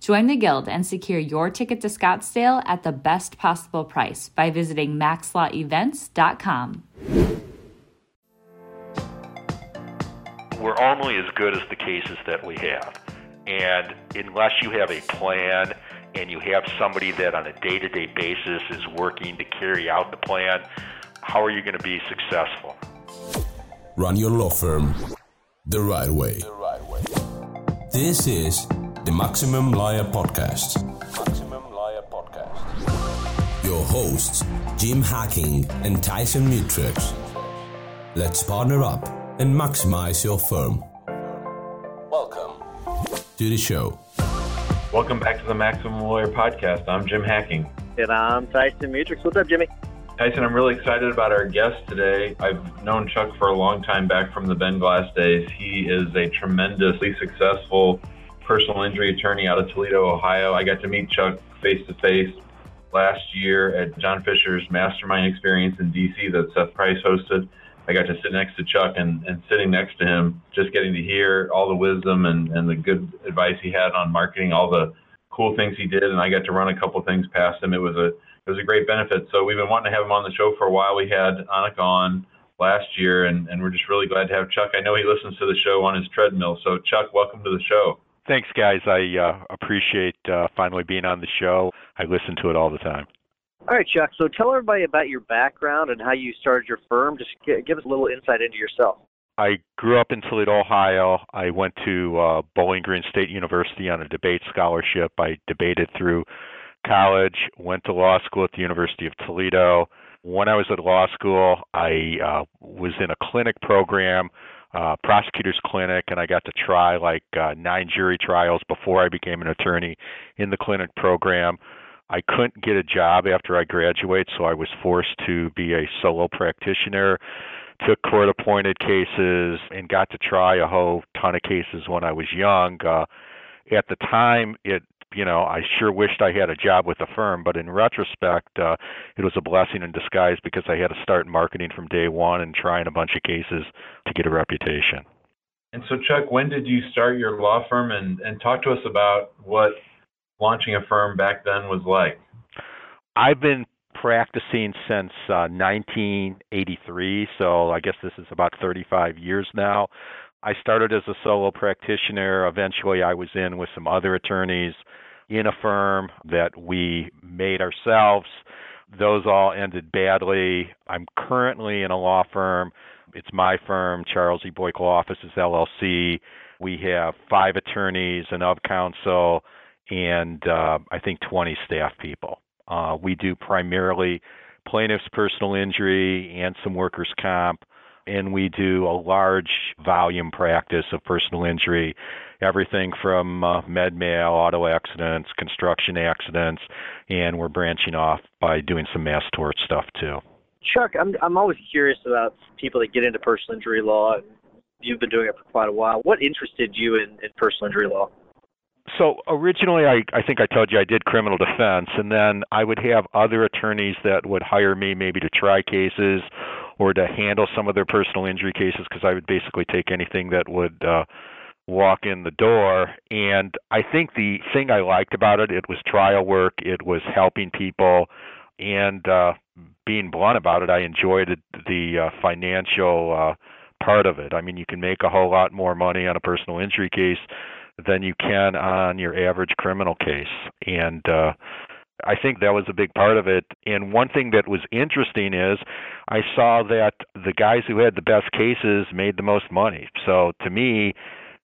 Join the Guild and secure your ticket to Scottsdale at the best possible price by visiting maxlawevents.com. we're only as good as the cases that we have. And unless you have a plan and you have somebody that on a day to day basis is working to carry out the plan, how are you going to be successful? Run your law firm the right way. The right way. This is the Maximum Lawyer Podcast. Maximum Lawyer Podcast. Your hosts, Jim Hacking and Tyson Mutrux. Let's partner up and maximize your firm. Welcome to the show. Welcome back to the Maximum Lawyer Podcast. I'm Jim Hacking. And I'm Tyson Mutrux. What's up, Jimmy? Tyson, I'm really excited about our guest today. I've known Chuck for a long time back from the Ben Glass days. He is a tremendously successful personal injury attorney out of Toledo, Ohio. I got to meet Chuck face to face last year at John Fisher's mastermind experience in DC that Seth Price hosted. I got to sit next to Chuck and, and sitting next to him, just getting to hear all the wisdom and, and the good advice he had on marketing, all the cool things he did, and I got to run a couple things past him. It was a it was a great benefit. So we've been wanting to have him on the show for a while. We had Annika on last year, and, and we're just really glad to have Chuck. I know he listens to the show on his treadmill. So Chuck, welcome to the show. Thanks, guys. I uh, appreciate uh, finally being on the show. I listen to it all the time. All right, Chuck. So tell everybody about your background and how you started your firm. Just give us a little insight into yourself. I grew up in Toledo, Ohio. I went to uh, Bowling Green State University on a debate scholarship. I debated through college, went to law school at the University of Toledo. When I was at law school, I uh, was in a clinic program, uh, prosecutor's clinic, and I got to try like uh, nine jury trials before I became an attorney in the clinic program. I couldn't get a job after I graduated, so I was forced to be a solo practitioner. Took court appointed cases and got to try a whole ton of cases when I was young. Uh, at the time, it you know, I sure wished I had a job with the firm, but in retrospect, uh, it was a blessing in disguise because I had to start marketing from day one and trying a bunch of cases to get a reputation. And so, Chuck, when did you start your law firm? And, and talk to us about what launching a firm back then was like? I've been practicing since uh, 1983, so I guess this is about 35 years now. I started as a solo practitioner. Eventually, I was in with some other attorneys in a firm that we made ourselves. Those all ended badly. I'm currently in a law firm. It's my firm, Charles E. Boyk Law Offices LLC. We have five attorneys and of counsel and uh, I think 20 staff people. Uh, we do primarily plaintiff's personal injury and some workers' comp, and we do a large volume practice of personal injury, everything from uh, med mal, auto accidents, construction accidents, and we're branching off by doing some mass tort stuff too. Chuck, I'm I'm always curious about people that get into personal injury law. You've been doing it for quite a while. What interested you in, in personal injury law? so originally I, I think I told you I did criminal defense and then I would have other attorneys that would hire me maybe to try cases or to handle some of their personal injury cases because I would basically take anything that would uh walk in the door and I think the thing I liked about it it was trial work it was helping people and uh being blunt about it I enjoyed the uh, financial uh part of it I mean you can make a whole lot more money on a personal injury case than you can on your average criminal case. And uh, I think that was a big part of it. And one thing that was interesting is I saw that the guys who had the best cases made the most money. So to me,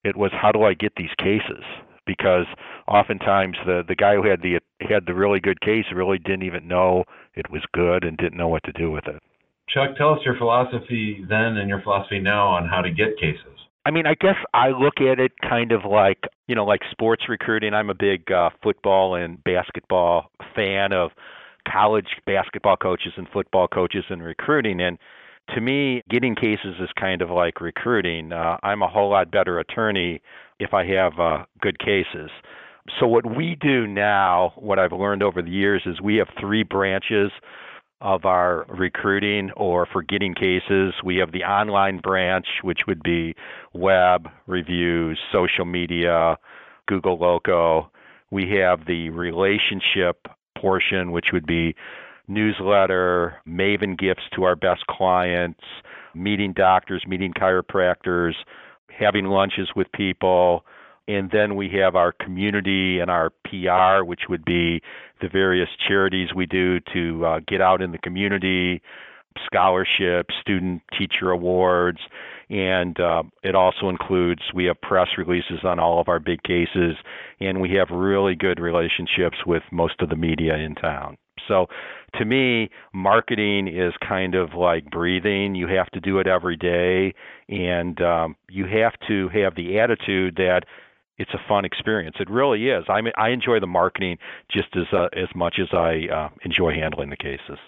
it was how do I get these cases? Because oftentimes the the guy who had the had the really good case really didn't even know it was good and didn't know what to do with it. Chuck, tell us your philosophy then and your philosophy now on how to get cases. I mean, I guess I look at it kind of like, you know, like sports recruiting. I'm a big uh, football and basketball fan of college basketball coaches and football coaches and recruiting. And to me, getting cases is kind of like recruiting. Uh, I'm a whole lot better attorney if I have uh, good cases. So, what we do now, what I've learned over the years, is we have three branches of our recruiting or for getting cases. We have the online branch, which would be web, reviews, social media, Google Local. We have the relationship portion, which would be newsletter, Maven gifts to our best clients, meeting doctors, meeting chiropractors, having lunches with people, and then we have our community and our PR, which would be the various charities we do to uh, get out in the community, scholarships, student teacher awards, and uh, it also includes we have press releases on all of our big cases, and we have really good relationships with most of the media in town. So to me, marketing is kind of like breathing. You have to do it every day, and um, you have to have the attitude that it's a fun experience. It really is. I mean, I enjoy the marketing just as uh, as much as I uh, enjoy handling the cases.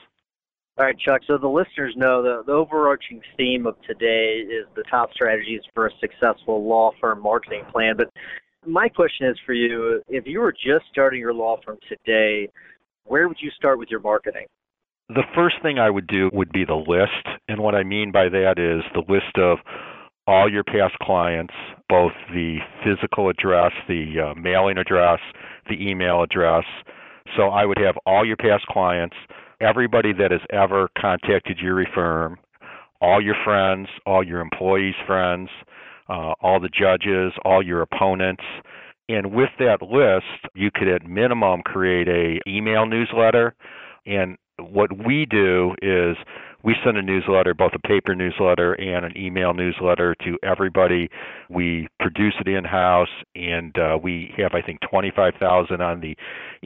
All right, Chuck. So the listeners know the, the overarching theme of today is the top strategies for a successful law firm marketing plan. But my question is for you: If you were just starting your law firm today, where would you start with your marketing? The first thing I would do would be the list, and what I mean by that is the list of all your past clients, both the physical address, the uh, mailing address, the email address. So I would have all your past clients, everybody that has ever contacted your firm, all your friends, all your employees' friends, uh, all the judges, all your opponents. And with that list, you could at minimum create a email newsletter. And what we do is we send a newsletter, both a paper newsletter and an email newsletter to everybody. We produce it in house, and uh, we have, I think, 25,000 on the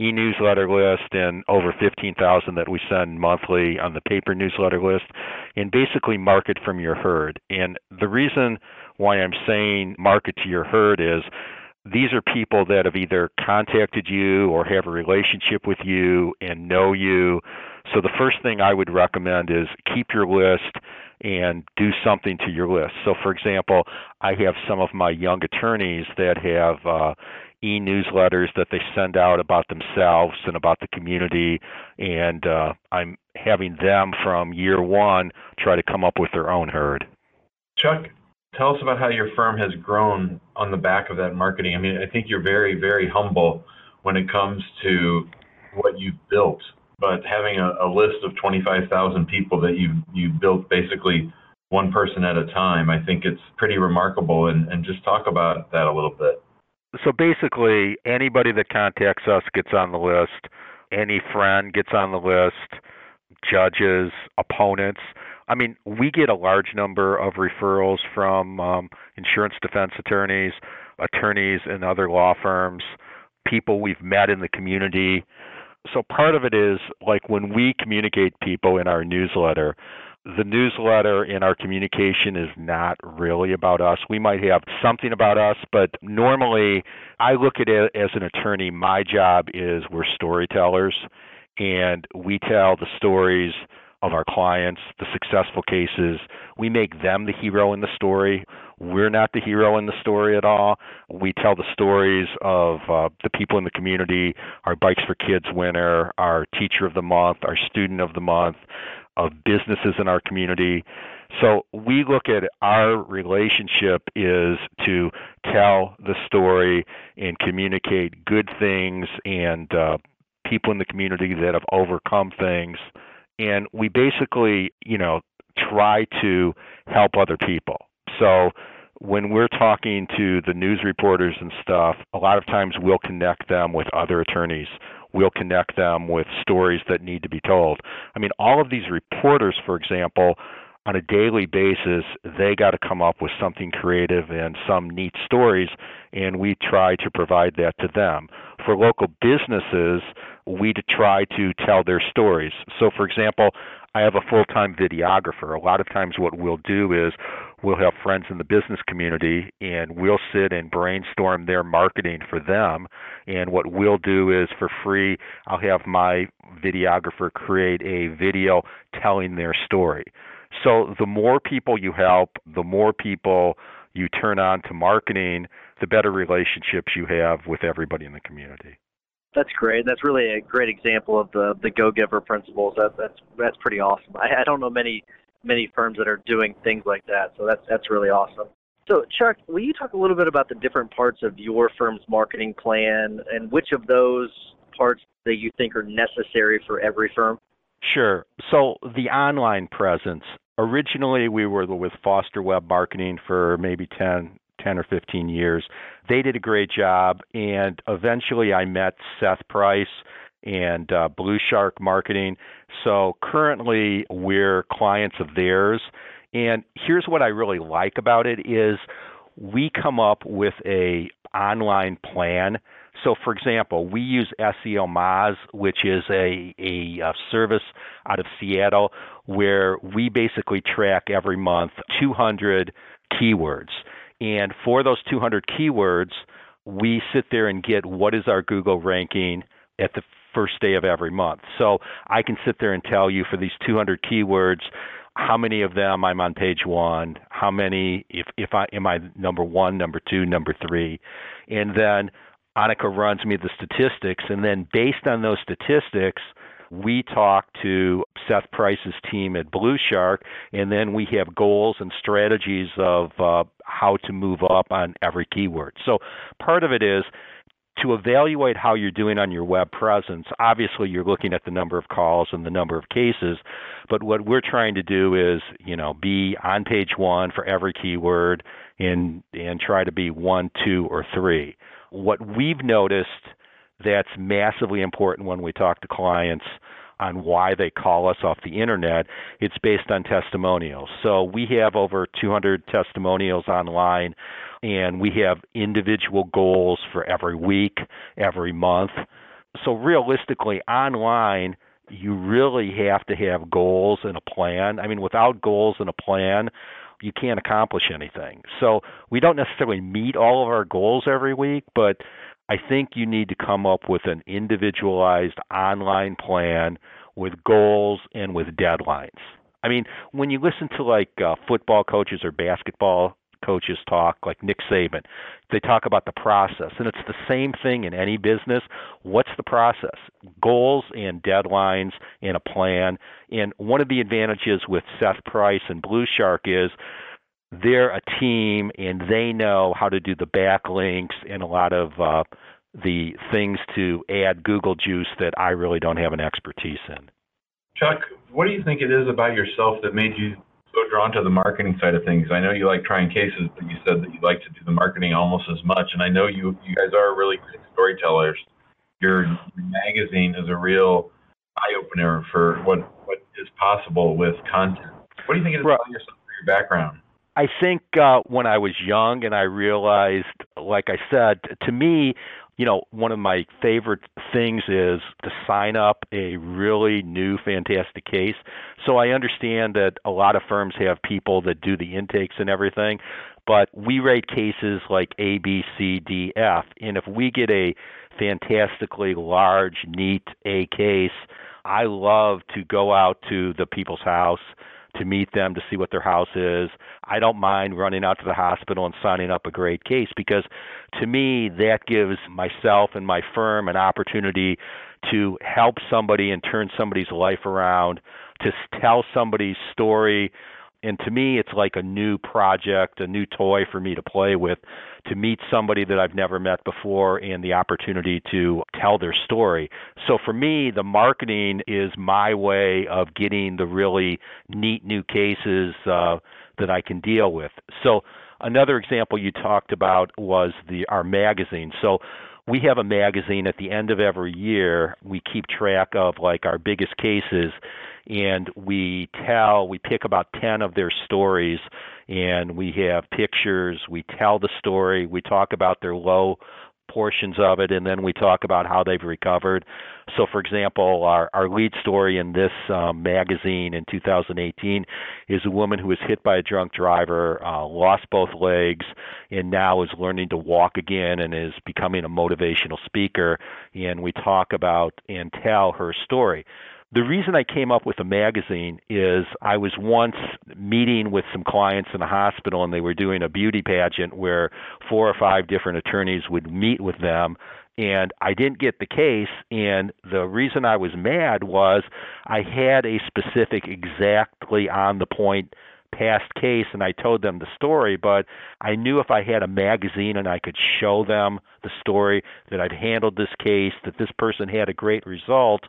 e newsletter list and over 15,000 that we send monthly on the paper newsletter list, and basically market from your herd. And the reason why I'm saying market to your herd is these are people that have either contacted you or have a relationship with you and know you so the first thing I would recommend is keep your list and do something to your list. So for example, I have some of my young attorneys that have uh, e-newsletters that they send out about themselves and about the community and uh, I'm having them from year 1 try to come up with their own herd. Chuck, tell us about how your firm has grown on the back of that marketing. I mean, I think you're very very humble when it comes to what you've built but having a, a list of 25,000 people that you you built basically one person at a time, I think it's pretty remarkable. And, and just talk about that a little bit. So basically, anybody that contacts us gets on the list. Any friend gets on the list. Judges, opponents. I mean, we get a large number of referrals from um, insurance defense attorneys, attorneys in other law firms, people we've met in the community so part of it is like when we communicate people in our newsletter, the newsletter and our communication is not really about us. We might have something about us, but normally I look at it as an attorney, my job is we're storytellers and we tell the stories of our clients, the successful cases. We make them the hero in the story. We're not the hero in the story at all. We tell the stories of uh, the people in the community, our Bikes for Kids winner, our Teacher of the Month, our Student of the Month, of businesses in our community. So we look at our relationship is to tell the story and communicate good things and uh, people in the community that have overcome things and we basically, you know, try to help other people. So when we're talking to the news reporters and stuff, a lot of times we'll connect them with other attorneys. we'll connect them with stories that need to be told. I mean, all of these reporters, for example, on a daily basis, they got to come up with something creative and some neat stories, and we try to provide that to them. For local businesses, we try to tell their stories. So, for example, I have a full time videographer. A lot of times, what we'll do is we'll have friends in the business community and we'll sit and brainstorm their marketing for them. And what we'll do is for free, I'll have my videographer create a video telling their story. So the more people you help, the more people you turn on to marketing, the better relationships you have with everybody in the community. That's great. That's really a great example of the the go giver principles. That, that's that's pretty awesome. I, I don't know many many firms that are doing things like that. So that's that's really awesome. So Chuck, will you talk a little bit about the different parts of your firm's marketing plan and which of those parts that you think are necessary for every firm? Sure. So the online presence. Originally, we were with Foster Web Marketing for maybe 10, 10 or 15 years. They did a great job, and eventually I met Seth Price and uh, Blue Shark Marketing. So currently we're clients of theirs. And here's what I really like about it is we come up with a online plan. So, for example, we use SEO Moz, which is a, a, a service out of Seattle where we basically track every month 200 keywords. And for those 200 keywords, we sit there and get what is our Google ranking at the first day of every month. So I can sit there and tell you for these 200 keywords how many of them I'm on page one, how many if if I am I number one, number two, number three, and then Annika runs me the statistics, and then based on those statistics, we talk to Seth Price's team at Blue Shark, and then we have goals and strategies of uh, how to move up on every keyword. So part of it is to evaluate how you're doing on your web presence, obviously you're looking at the number of calls and the number of cases, but what we're trying to do is, you know, be on page one for every keyword and and try to be one, two, or three. What we've noticed that's massively important when we talk to clients on why they call us off the internet, it's based on testimonials. So we have over 200 testimonials online, and we have individual goals for every week, every month. So realistically, online, you really have to have goals and a plan. I mean, without goals and a plan, you can't accomplish anything. So we don't necessarily meet all of our goals every week, but I think you need to come up with an individualized online plan with goals and with deadlines. I mean, when you listen to like uh, football coaches or basketball coaches talk, like Nick Saban, they talk about the process, and it's the same thing in any business. What's the process? Goals and deadlines and a plan. And one of the advantages with Seth Price and Blue Shark is they're a team and they know how to do the backlinks and a lot of uh, the things to add Google juice that I really don't have an expertise in. Chuck, what do you think it is about yourself that made you so drawn to the marketing side of things? I know you like trying cases, but you said that you like to do the marketing almost as much. And I know you you guys are really great storytellers. Your, magazine is a real eye opener for what what is possible with content. What do you think it is about yourself or your background? I think uh, when I was young and I realized, like I said, to me, you know, one of my favorite things is to sign up a really new, fantastic case. So I understand that a lot of firms have people that do the intakes and everything, but we rate cases like A, B, C, D, F. And if we get a fantastically large, neat A case, I love to go out to the people's house to meet them to see what their house is. I don't mind running out to the hospital and signing up a great case because to me that gives myself and my firm an opportunity to help somebody and turn somebody's life around, to tell somebody's story and to me it's like a new project a new toy for me to play with to meet somebody that I've never met before and the opportunity to tell their story. So for me the marketing is my way of getting the really neat new cases uh, that I can deal with. So another example you talked about was the our magazine. So we have a magazine at the end of every year. We keep track of like our biggest cases and we tell, we pick about 10 of their stories and we have pictures. We tell the story. We talk about their low portions of it, and then we talk about how they've recovered. So, for example, our, our lead story in this um, magazine in 2018 is a woman who was hit by a drunk driver, uh, lost both legs, and now is learning to walk again and is becoming a motivational speaker. And we talk about and tell her story. The reason I came up with a magazine is I was once meeting with some clients in a hospital and they were doing a beauty pageant where four or five different attorneys would meet with them and I didn't get the case and the reason I was mad was I had a specific exactly on the point past case and I told them the story, but I knew if I had a magazine and I could show them the story that I'd handled this case, that this person had a great result,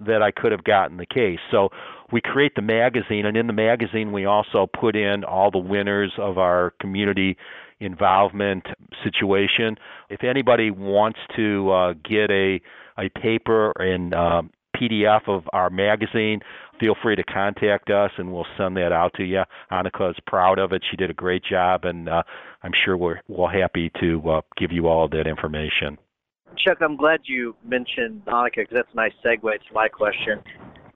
that I could have gotten the case. So we create the magazine, and in the magazine, we also put in all the winners of our community involvement situation. If anybody wants to uh, get a a paper and um, PDF of our magazine, feel free to contact us and we'll send that out to you. Annika is proud of it. She did a great job, and uh, I'm sure we're, we're happy to uh, give you all that information. Chuck, I'm glad you mentioned Annika because that's a nice segue to my question.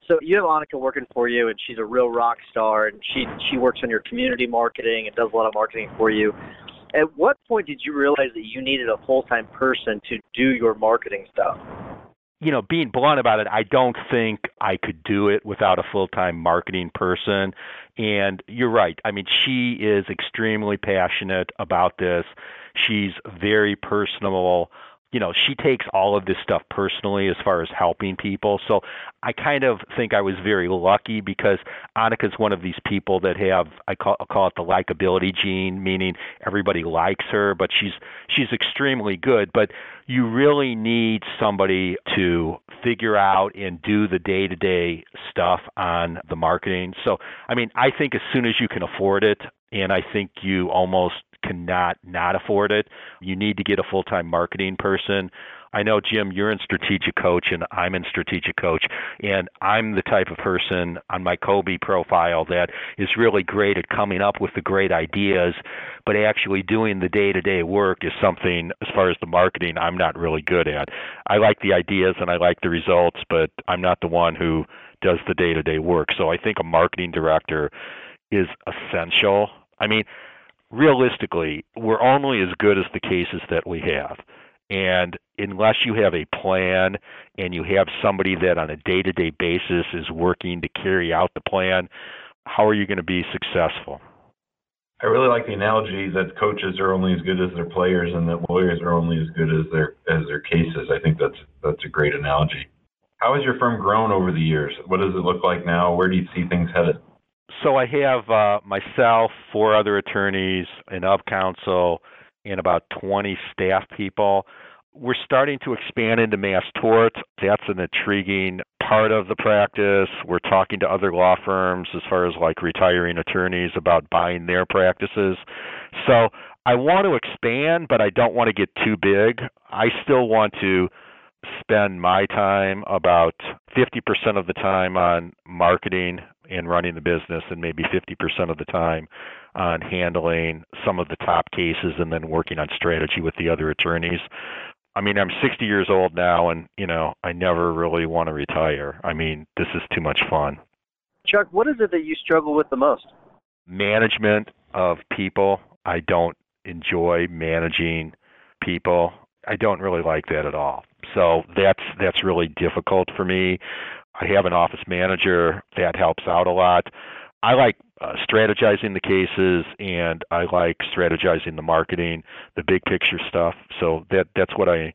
So you have Annika working for you, and she's a real rock star, and she she works on your community marketing and does a lot of marketing for you. At what point did you realize that you needed a full time person to do your marketing stuff? You know, being blunt about it, I don't think I could do it without a full time marketing person. And you're right. I mean, she is extremely passionate about this. She's very personable you know, she takes all of this stuff personally as far as helping people. So I kind of think I was very lucky because Annika's one of these people that have I call, I call it the likability gene, meaning everybody likes her, but she's she's extremely good. But you really need somebody to figure out and do the day to day stuff on the marketing. So I mean, I think as soon as you can afford it, and I think you almost cannot not afford it. You need to get a full time marketing person. I know, Jim, you're in strategic coach and I'm in strategic coach. And I'm the type of person on my Kolbe profile that is really great at coming up with the great ideas, but actually doing the day to day work is something, as far as the marketing, I'm not really good at. I like the ideas and I like the results, but I'm not the one who does the day to day work. So I think a marketing director is essential. I mean, realistically, we're only as good as the cases that we have. And unless you have a plan and you have somebody that on a day to day basis is working to carry out the plan, how are you going to be successful? I really like the analogy that coaches are only as good as their players and that lawyers are only as good as their as their cases. I think that's that's a great analogy. How has your firm grown over the years? What does it look like now? Where do you see things headed? So I have uh, myself, four other attorneys, an of counsel, and about 20 staff people. We're starting to expand into mass tort. That's an intriguing part of the practice. We're talking to other law firms as far as like retiring attorneys about buying their practices. So I want to expand, but I don't want to get too big. I still want to spend my time about 50% of the time on marketing and running the business and maybe 50% of the time on handling some of the top cases and then working on strategy with the other attorneys. I mean, I'm 60 years old now and, you know, I never really want to retire. I mean, this is too much fun. Chuck, what is it that you struggle with the most? Management of people. I don't enjoy managing people. I don't really like that at all. So that's that's really difficult for me. I have an office manager that helps out a lot. I like uh, strategizing the cases and I like strategizing the marketing, the big picture stuff. So that that's what I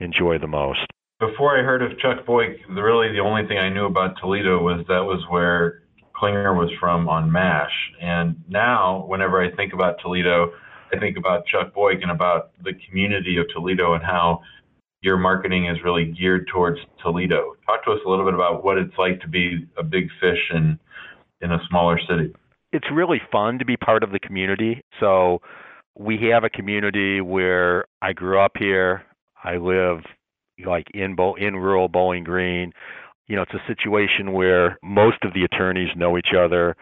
enjoy the most. Before I heard of Chuck Boyk, really the only thing I knew about Toledo was that was where Klinger was from on MASH. And now, whenever I think about Toledo, I think about Chuck Boyk and about the community of Toledo and how your marketing is really geared towards Toledo. Talk to us a little bit about what it's like to be a big fish in in a smaller city. It's really fun to be part of the community. So we have a community where I grew up here. I live like in Bo- in rural Bowling Green. You know, it's a situation where most of the attorneys know each other.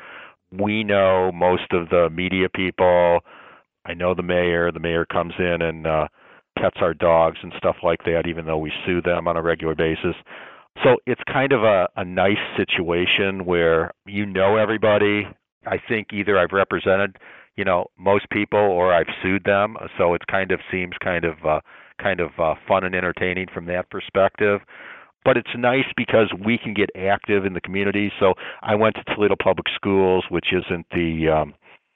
We know most of the media people. I know the mayor. The mayor comes in and uh, pets our dogs and stuff like that, even though we sue them on a regular basis. So it's kind of a, a nice situation where you know everybody. I think either I've represented, you know, most people or I've sued them. So it kind of seems kind of uh, kind of uh, fun and entertaining from that perspective. But it's nice because we can get active in the community. So I went to Toledo Public Schools, which isn't the um,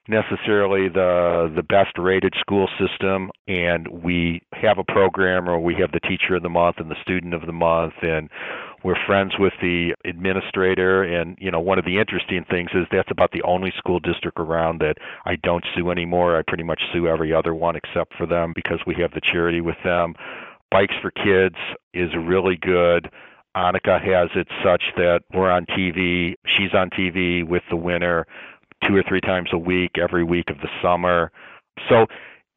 necessarily the the best rated school system and we have a program where we have the teacher of the month and the student of the month and we're friends with the administrator. And you know one of the interesting things is that's about the only school district around that I don't sue anymore. I pretty much sue every other one except for them because we have the charity with them. Bikes for kids is really good. Annika has it such that we're on TV she's on TV with the winner two or three times a week every week of the summer. So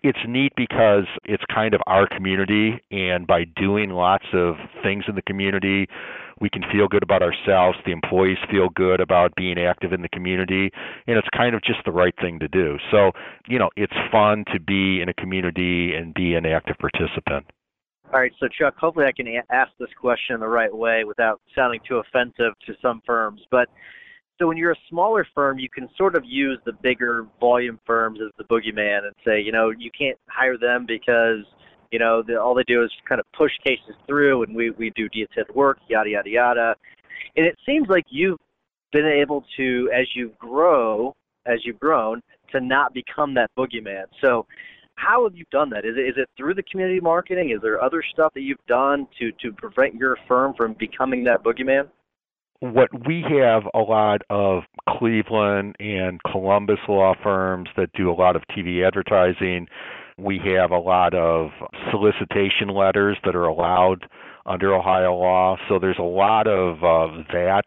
it's neat because it's kind of our community, and by doing lots of things in the community, we can feel good about ourselves. The employees feel good about being active in the community, and it's kind of just the right thing to do. So, you know, it's fun to be in a community and be an active participant. All right, so Chuck, hopefully I can ask this question the right way without sounding too offensive to some firms. But so when you're a smaller firm, you can sort of use the bigger volume firms as the boogeyman and say, you know, you can't hire them because, you know, the, all they do is kind of push cases through and we, we do detailed work, yada, yada, yada. And it seems like you've been able to, as you grow, as you've grown, to not become that boogeyman. So how have you done that? Is it, is it through the community marketing? Is there other stuff that you've done to, to prevent your firm from becoming that boogeyman? What we have a lot of Cleveland and Columbus law firms that do a lot of TV advertising. We have a lot of solicitation letters that are allowed under Ohio law. So there's a lot of uh, that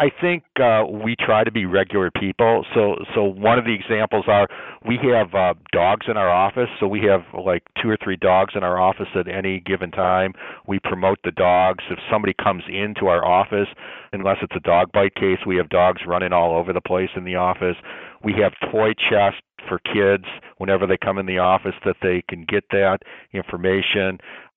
I think uh, we try to be regular people. So, so one of the examples are we have uh, dogs in our office. So we have like two or three dogs in our office at any given time. We promote the dogs. If somebody comes into our office, unless it's a dog bite case, we have dogs running all over the place in the office. We have toy chests for kids whenever they come in the office that they can get that information.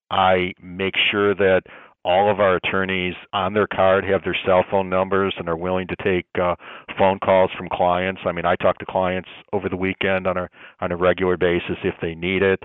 I make sure that all of our attorneys on their card have their cell phone numbers and are willing to take uh, phone calls from clients. I mean, I talk to clients over the weekend on a on a regular basis if they need it.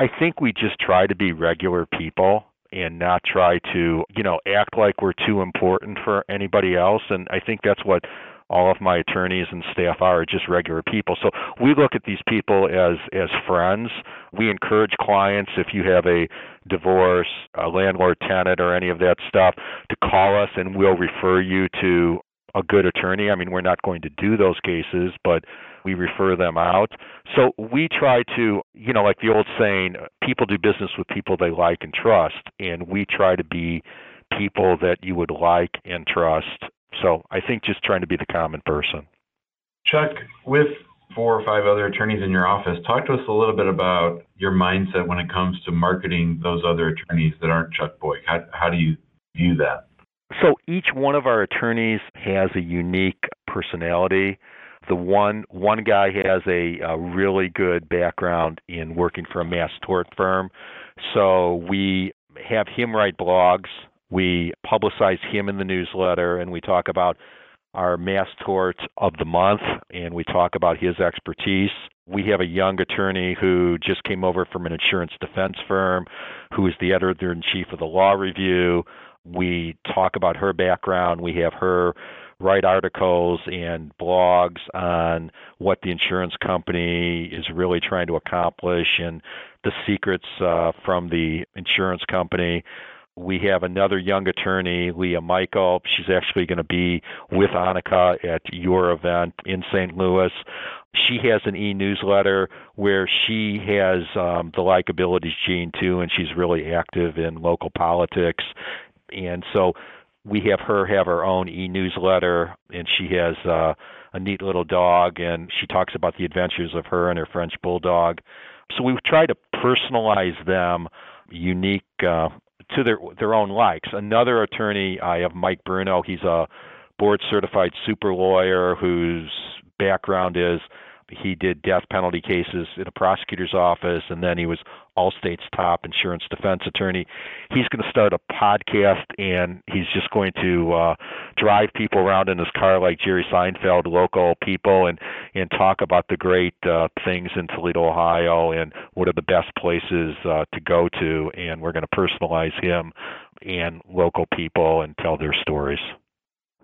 I think we just try to be regular people and not try to, you know, act like we're too important for anybody else and I think that's what all of my attorneys and staff are just regular people. So we look at these people as as friends. We encourage clients if you have a divorce, a landlord tenant or any of that stuff to call us and we'll refer you to a good attorney. I mean, we're not going to do those cases, but we refer them out. So we try to, you know, like the old saying, people do business with people they like and trust, and we try to be people that you would like and trust so I think just trying to be the common person. Chuck, with four or five other attorneys in your office, talk to us a little bit about your mindset when it comes to marketing those other attorneys that aren't Chuck Boyk. How, how do you view that? So each one of our attorneys has a unique personality. The one one guy has a, a really good background in working for a mass tort firm, so we have him write blogs we publicize him in the newsletter and we talk about our mass tort of the month and we talk about his expertise. We have a young attorney who just came over from an insurance defense firm who is the editor in chief of the Law Review. We talk about her background. We have her write articles and blogs on what the insurance company is really trying to accomplish and the secrets uh, from the insurance company we have another young attorney, Leah Michael. She's actually going to be with Annika at your event in St. Louis. She has an e-newsletter where she has um, the likability gene too, and she's really active in local politics. And so we have her have her own e-newsletter, and she has uh, a neat little dog, and she talks about the adventures of her and her French bulldog. So we try to personalize them unique uh, to their their own likes. Another attorney, I have Mike Bruno. He's a board certified super lawyer whose background is he did death penalty cases in a prosecutor's office, and then he was Allstate's top insurance defense attorney. He's going to start a podcast, and he's just going to uh, drive people around in his car like Jerry Seinfeld, local people, and and talk about the great uh, things in Toledo, Ohio, and what are the best places uh, to go to. And we're going to personalize him and local people and tell their stories.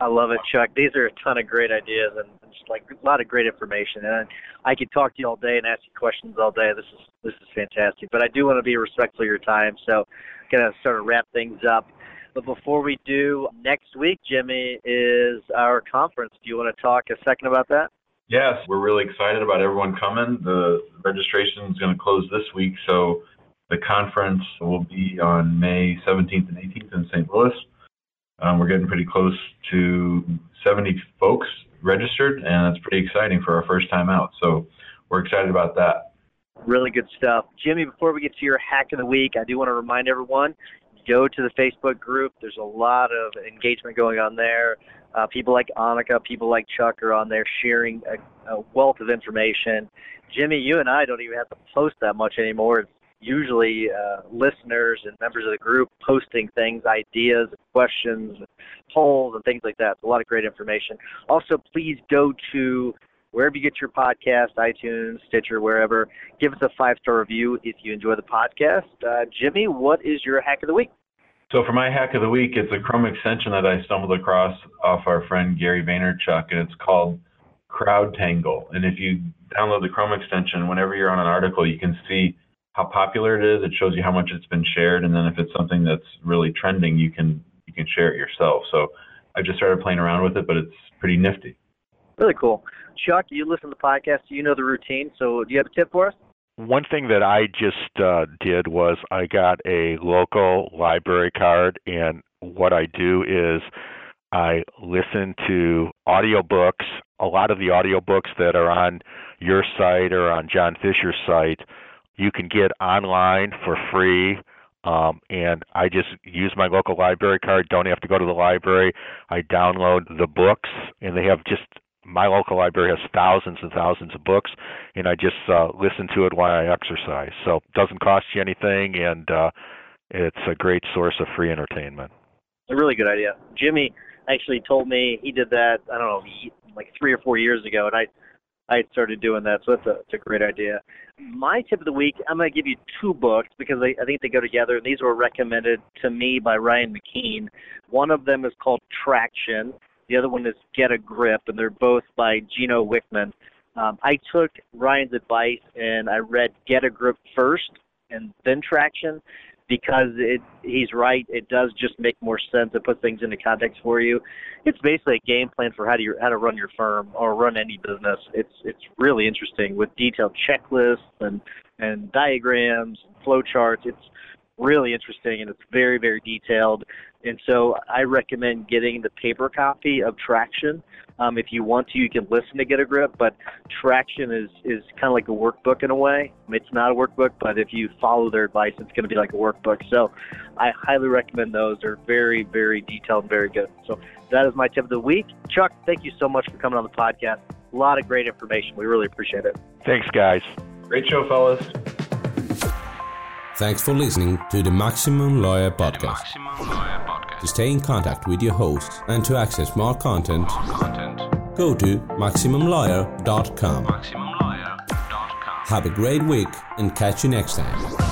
I love it, Chuck. These are a ton of great ideas and just like a lot of great information. And I could talk to you all day and ask you questions all day. This is this is fantastic. But I do want to be respectful of your time, so I'm gonna sort of wrap things up. But before we do, next week, Jimmy, is our conference. Do you want to talk a second about that? Yes, we're really excited about everyone coming. The registration is going to close this week, so the conference will be on May 17th and 18th in St. Louis. Um, we're getting pretty close to 70 folks registered, and that's pretty exciting for our first time out. So we're excited about that. Really good stuff. Jimmy, before we get to your hack of the week, I do want to remind everyone go to the Facebook group. There's a lot of engagement going on there. Uh, people like Annika, people like Chuck are on there sharing a, a wealth of information. Jimmy, you and I don't even have to post that much anymore. It's usually uh, listeners and members of the group posting things, ideas, questions, polls, and things like that. So a lot of great information. Also, please go to wherever you get your podcast, iTunes, Stitcher, wherever. Give us a five star review if you enjoy the podcast. Uh, Jimmy, what is your hack of the week? So for my hack of the week, it's a Chrome extension that I stumbled across off our friend Gary Vaynerchuk, and it's called CrowdTangle. And if you download the Chrome extension, whenever you're on an article, you can see how popular it is. It shows you how much it's been shared, and then if it's something that's really trending, you can you can share it yourself. So I just started playing around with it, but it's pretty nifty. Really cool. Chuck, you listen to the podcast, you know the routine. So do you have a tip for us? One thing that I just uh, did was I got a local library card, and what I do is I listen to audiobooks. A lot of the audiobooks that are on your site or on John Fisher's site you can get online for free. Um, and I just use my local library card. Don't have to go to the library. I download the books, and they have just my local library has thousands and thousands of books, and I just uh, listen to it while I exercise. So it doesn't cost you anything, and uh, it's a great source of free entertainment. It's a really good idea. Jimmy actually told me he did that. I don't know, like three or four years ago, and I I started doing that, so that's a, that's a great idea. My tip of the week, I'm going to give you two books because I, I think they go together, and these were recommended to me by Ryan McKeen. One of them is called Traction. The other one is Get a Grip, and they're both by Gino Wickman. Um, I took Ryan's advice and I read Get a Grip first and then Traction because it he's right. It does just make more sense to put things into context for you. It's basically a game plan for how to how to run your firm or run any business. It's it's really interesting with detailed checklists and and diagrams, and flow charts. It's really interesting and it's very very detailed. And so I recommend getting the paper copy of Traction. Um, if you want to, you can listen to Get a Grip, but Traction is, is kind of like a workbook in a way. It's not a workbook, but if you follow their advice, it's going to be like a workbook. So I highly recommend those. They're very, very detailed and very good. So that is my tip of the week. Chuck, thank you so much for coming on the podcast. A lot of great information. We really appreciate it. Thanks, guys. Great show, fellas. Thanks for listening to the Maximum Lawyer Podcast. To stay in contact with your host and to access more content, go to MaximumLawyer.com. Have a great week and catch you next time.